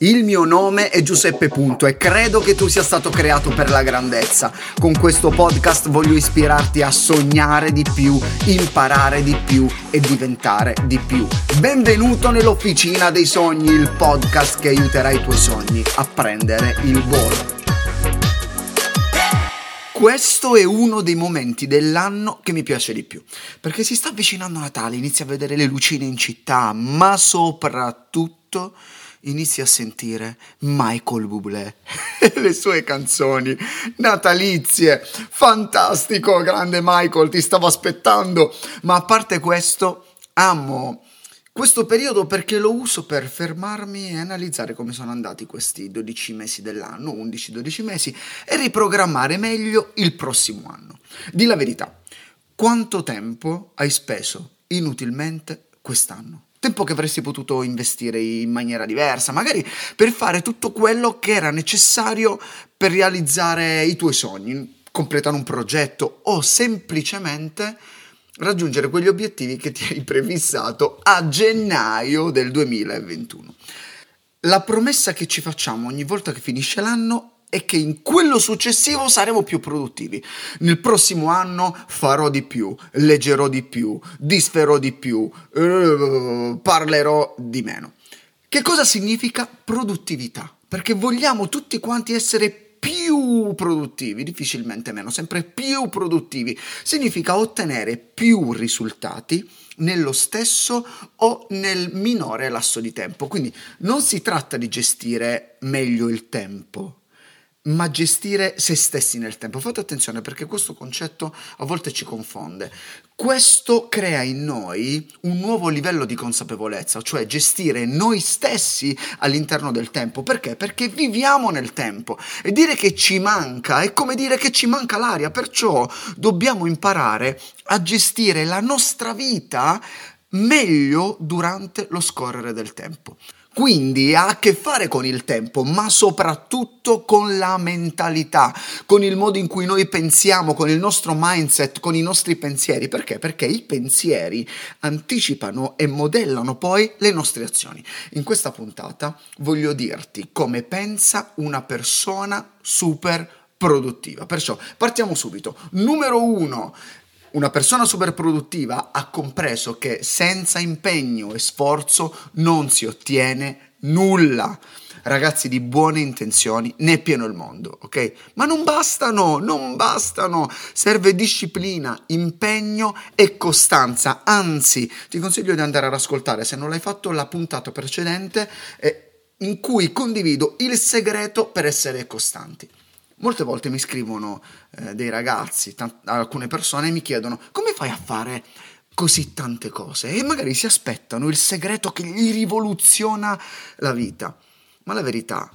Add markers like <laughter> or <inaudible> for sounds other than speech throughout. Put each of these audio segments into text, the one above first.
Il mio nome è Giuseppe Punto e credo che tu sia stato creato per la grandezza. Con questo podcast voglio ispirarti a sognare di più, imparare di più e diventare di più. Benvenuto nell'Officina dei Sogni, il podcast che aiuterà i tuoi sogni a prendere il volo. Questo è uno dei momenti dell'anno che mi piace di più, perché si sta avvicinando Natale, inizia a vedere le lucine in città, ma soprattutto inizi a sentire Michael Bublé <laughs> le sue canzoni natalizie. Fantastico, grande Michael, ti stavo aspettando. Ma a parte questo, amo questo periodo perché lo uso per fermarmi e analizzare come sono andati questi 12 mesi dell'anno, 11-12 mesi, e riprogrammare meglio il prossimo anno. Di la verità, quanto tempo hai speso inutilmente quest'anno? Tempo che avresti potuto investire in maniera diversa, magari per fare tutto quello che era necessario per realizzare i tuoi sogni, completare un progetto o semplicemente raggiungere quegli obiettivi che ti hai prefissato a gennaio del 2021. La promessa che ci facciamo ogni volta che finisce l'anno e che in quello successivo saremo più produttivi. Nel prossimo anno farò di più, leggerò di più, disferò di più, uh, parlerò di meno. Che cosa significa produttività? Perché vogliamo tutti quanti essere più produttivi, difficilmente meno, sempre più produttivi. Significa ottenere più risultati nello stesso o nel minore lasso di tempo. Quindi non si tratta di gestire meglio il tempo, ma gestire se stessi nel tempo. Fate attenzione perché questo concetto a volte ci confonde. Questo crea in noi un nuovo livello di consapevolezza, cioè gestire noi stessi all'interno del tempo. Perché? Perché viviamo nel tempo e dire che ci manca è come dire che ci manca l'aria, perciò dobbiamo imparare a gestire la nostra vita meglio durante lo scorrere del tempo. Quindi ha a che fare con il tempo, ma soprattutto con la mentalità, con il modo in cui noi pensiamo, con il nostro mindset, con i nostri pensieri. Perché? Perché i pensieri anticipano e modellano poi le nostre azioni. In questa puntata voglio dirti come pensa una persona super produttiva. Perciò partiamo subito. Numero uno, una persona super produttiva ha compreso che senza impegno e sforzo non si ottiene nulla. Ragazzi di buone intenzioni ne è pieno il mondo, ok? Ma non bastano, non bastano. Serve disciplina, impegno e costanza. Anzi, ti consiglio di andare ad ascoltare, se non l'hai fatto, la puntata precedente eh, in cui condivido il segreto per essere costanti. Molte volte mi scrivono eh, dei ragazzi, t- alcune persone mi chiedono come fai a fare così tante cose e magari si aspettano il segreto che gli rivoluziona la vita. Ma la verità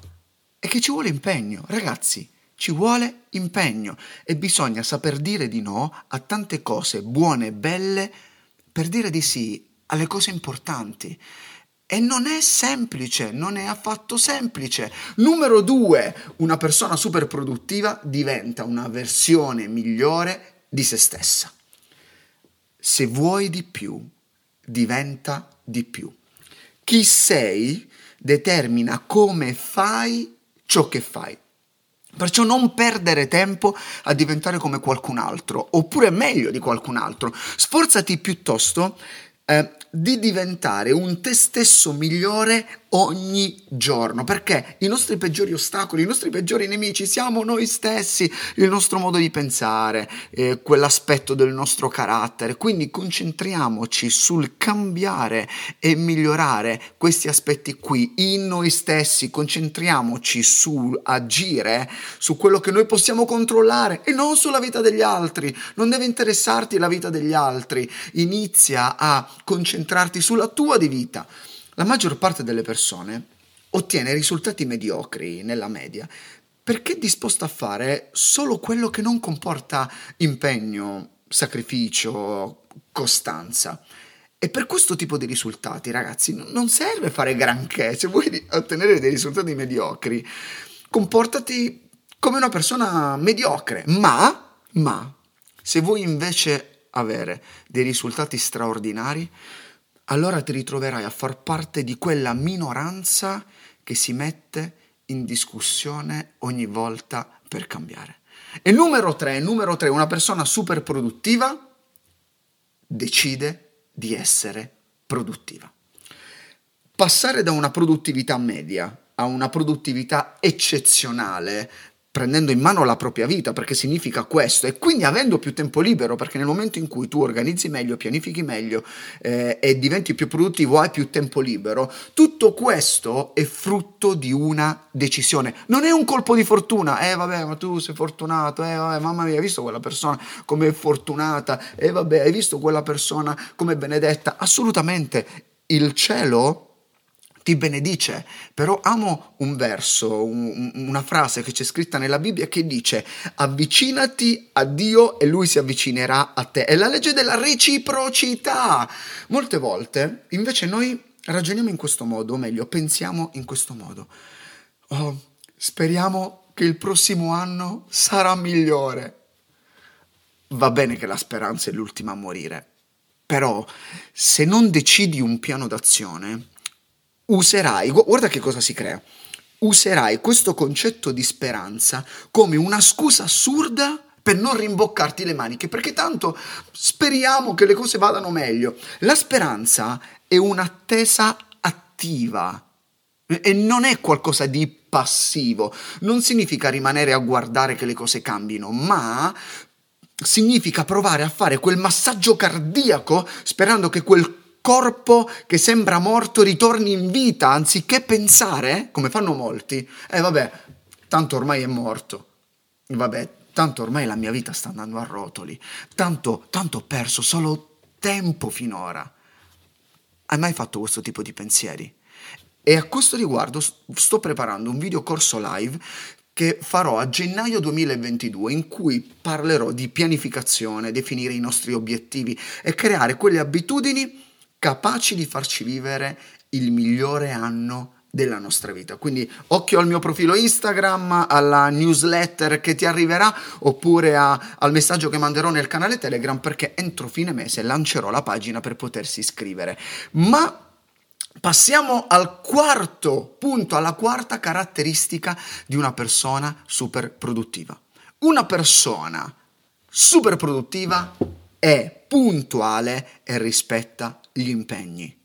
è che ci vuole impegno, ragazzi, ci vuole impegno e bisogna saper dire di no a tante cose buone e belle per dire di sì alle cose importanti. E non è semplice, non è affatto semplice. Numero due, una persona super produttiva diventa una versione migliore di se stessa. Se vuoi di più, diventa di più. Chi sei determina come fai ciò che fai. Perciò non perdere tempo a diventare come qualcun altro, oppure meglio di qualcun altro. Sforzati piuttosto eh, di diventare un te stesso migliore ogni giorno, perché i nostri peggiori ostacoli, i nostri peggiori nemici siamo noi stessi, il nostro modo di pensare, eh, quell'aspetto del nostro carattere. Quindi concentriamoci sul cambiare e migliorare questi aspetti qui in noi stessi, concentriamoci su agire su quello che noi possiamo controllare e non sulla vita degli altri. Non deve interessarti la vita degli altri, inizia a concentrarti sulla tua di vita. La maggior parte delle persone ottiene risultati mediocri nella media perché è disposta a fare solo quello che non comporta impegno, sacrificio, costanza. E per questo tipo di risultati, ragazzi, non serve fare granché. Se vuoi ottenere dei risultati mediocri, comportati come una persona mediocre. Ma, ma, se vuoi invece avere dei risultati straordinari, allora ti ritroverai a far parte di quella minoranza che si mette in discussione ogni volta per cambiare. E numero tre, numero tre, una persona super produttiva decide di essere produttiva. Passare da una produttività media a una produttività eccezionale prendendo in mano la propria vita, perché significa questo, e quindi avendo più tempo libero, perché nel momento in cui tu organizzi meglio, pianifichi meglio eh, e diventi più produttivo, hai più tempo libero, tutto questo è frutto di una decisione. Non è un colpo di fortuna, eh vabbè, ma tu sei fortunato, eh vabbè, mamma mia, hai visto quella persona come è fortunata, eh vabbè, hai visto quella persona come benedetta? Assolutamente, il cielo ti benedice. Però amo un verso, un, una frase che c'è scritta nella Bibbia che dice avvicinati a Dio e Lui si avvicinerà a te. È la legge della reciprocità. Molte volte invece noi ragioniamo in questo modo, o meglio, pensiamo in questo modo. Oh, speriamo che il prossimo anno sarà migliore. Va bene che la speranza è l'ultima a morire, però se non decidi un piano d'azione, userai, guarda che cosa si crea, userai questo concetto di speranza come una scusa assurda per non rimboccarti le maniche, perché tanto speriamo che le cose vadano meglio. La speranza è un'attesa attiva e non è qualcosa di passivo. Non significa rimanere a guardare che le cose cambino, ma significa provare a fare quel massaggio cardiaco sperando che quel corpo che sembra morto ritorni in vita, anziché pensare, come fanno molti, e eh, vabbè, tanto ormai è morto, vabbè, tanto ormai la mia vita sta andando a rotoli, tanto, tanto ho perso solo tempo finora. Hai mai fatto questo tipo di pensieri? E a questo riguardo sto preparando un video corso live che farò a gennaio 2022 in cui parlerò di pianificazione, definire i nostri obiettivi e creare quelle abitudini capaci di farci vivere il migliore anno della nostra vita. Quindi occhio al mio profilo Instagram, alla newsletter che ti arriverà oppure a, al messaggio che manderò nel canale Telegram perché entro fine mese lancerò la pagina per potersi iscrivere. Ma passiamo al quarto punto, alla quarta caratteristica di una persona super produttiva. Una persona super produttiva è puntuale e rispetta gli impegni,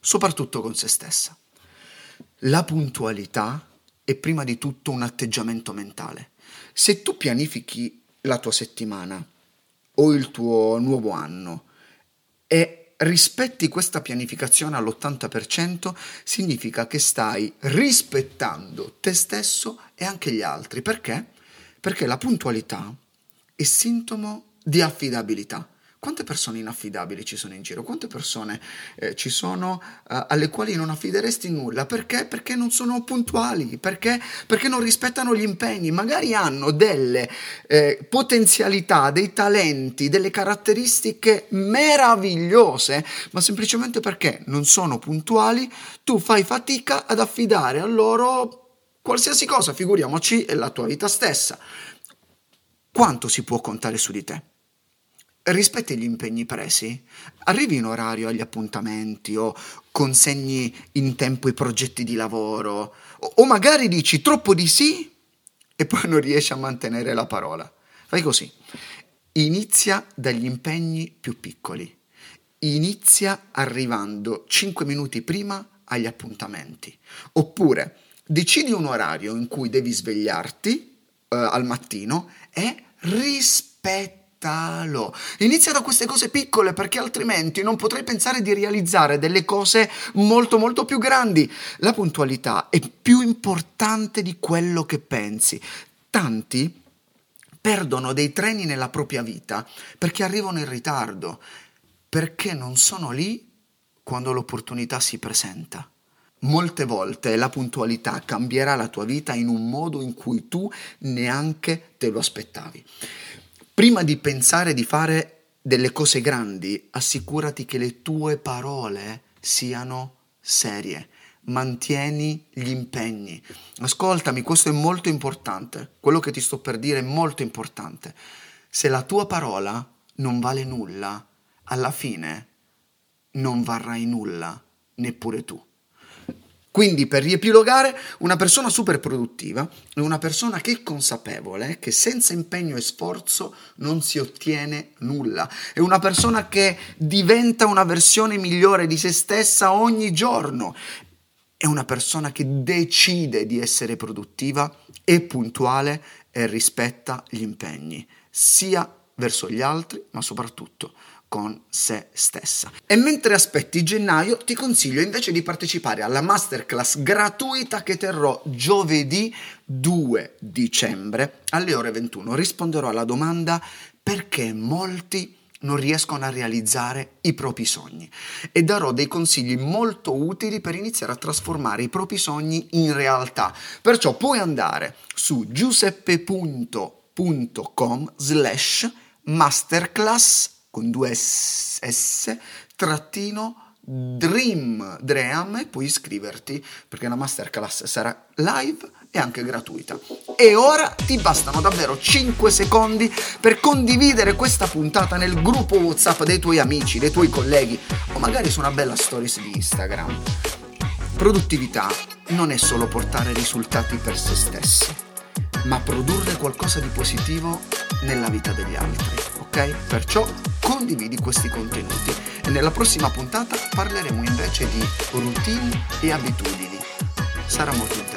soprattutto con se stessa. La puntualità è prima di tutto un atteggiamento mentale. Se tu pianifichi la tua settimana o il tuo nuovo anno e rispetti questa pianificazione all'80%, significa che stai rispettando te stesso e anche gli altri. Perché? Perché la puntualità è sintomo di affidabilità. Quante persone inaffidabili ci sono in giro? Quante persone eh, ci sono uh, alle quali non affideresti nulla? Perché? Perché non sono puntuali, perché? Perché non rispettano gli impegni, magari hanno delle eh, potenzialità, dei talenti, delle caratteristiche meravigliose, ma semplicemente perché non sono puntuali, tu fai fatica ad affidare a loro qualsiasi cosa, figuriamoci la tua vita stessa. Quanto si può contare su di te? Rispetti gli impegni presi, arrivi in orario agli appuntamenti o consegni in tempo i progetti di lavoro o, o magari dici troppo di sì e poi non riesci a mantenere la parola. Fai così. Inizia dagli impegni più piccoli. Inizia arrivando 5 minuti prima agli appuntamenti. Oppure decidi un orario in cui devi svegliarti eh, al mattino e rispetta Talo. Inizia da queste cose piccole perché altrimenti non potrai pensare di realizzare delle cose molto molto più grandi. La puntualità è più importante di quello che pensi. Tanti perdono dei treni nella propria vita perché arrivano in ritardo, perché non sono lì quando l'opportunità si presenta. Molte volte la puntualità cambierà la tua vita in un modo in cui tu neanche te lo aspettavi. Prima di pensare di fare delle cose grandi, assicurati che le tue parole siano serie. Mantieni gli impegni. Ascoltami, questo è molto importante. Quello che ti sto per dire è molto importante. Se la tua parola non vale nulla, alla fine non varrai nulla, neppure tu. Quindi per riepilogare, una persona super produttiva è una persona che è consapevole che senza impegno e sforzo non si ottiene nulla. È una persona che diventa una versione migliore di se stessa ogni giorno. È una persona che decide di essere produttiva e puntuale e rispetta gli impegni, sia verso gli altri, ma soprattutto con se stessa. E mentre aspetti gennaio, ti consiglio invece di partecipare alla masterclass gratuita che terrò giovedì 2 dicembre alle ore 21. Risponderò alla domanda perché molti non riescono a realizzare i propri sogni e darò dei consigli molto utili per iniziare a trasformare i propri sogni in realtà. Perciò puoi andare su giuseppe.com slash masterclass con due S, S trattino Dream Dream e puoi iscriverti perché la masterclass sarà live e anche gratuita. E ora ti bastano davvero 5 secondi per condividere questa puntata nel gruppo WhatsApp dei tuoi amici, dei tuoi colleghi o magari su una bella stories di Instagram. Produttività non è solo portare risultati per se stessi, ma produrre qualcosa di positivo nella vita degli altri, ok? Perciò condividi questi contenuti e nella prossima puntata parleremo invece di routine e abitudini. Sarà molto interessante.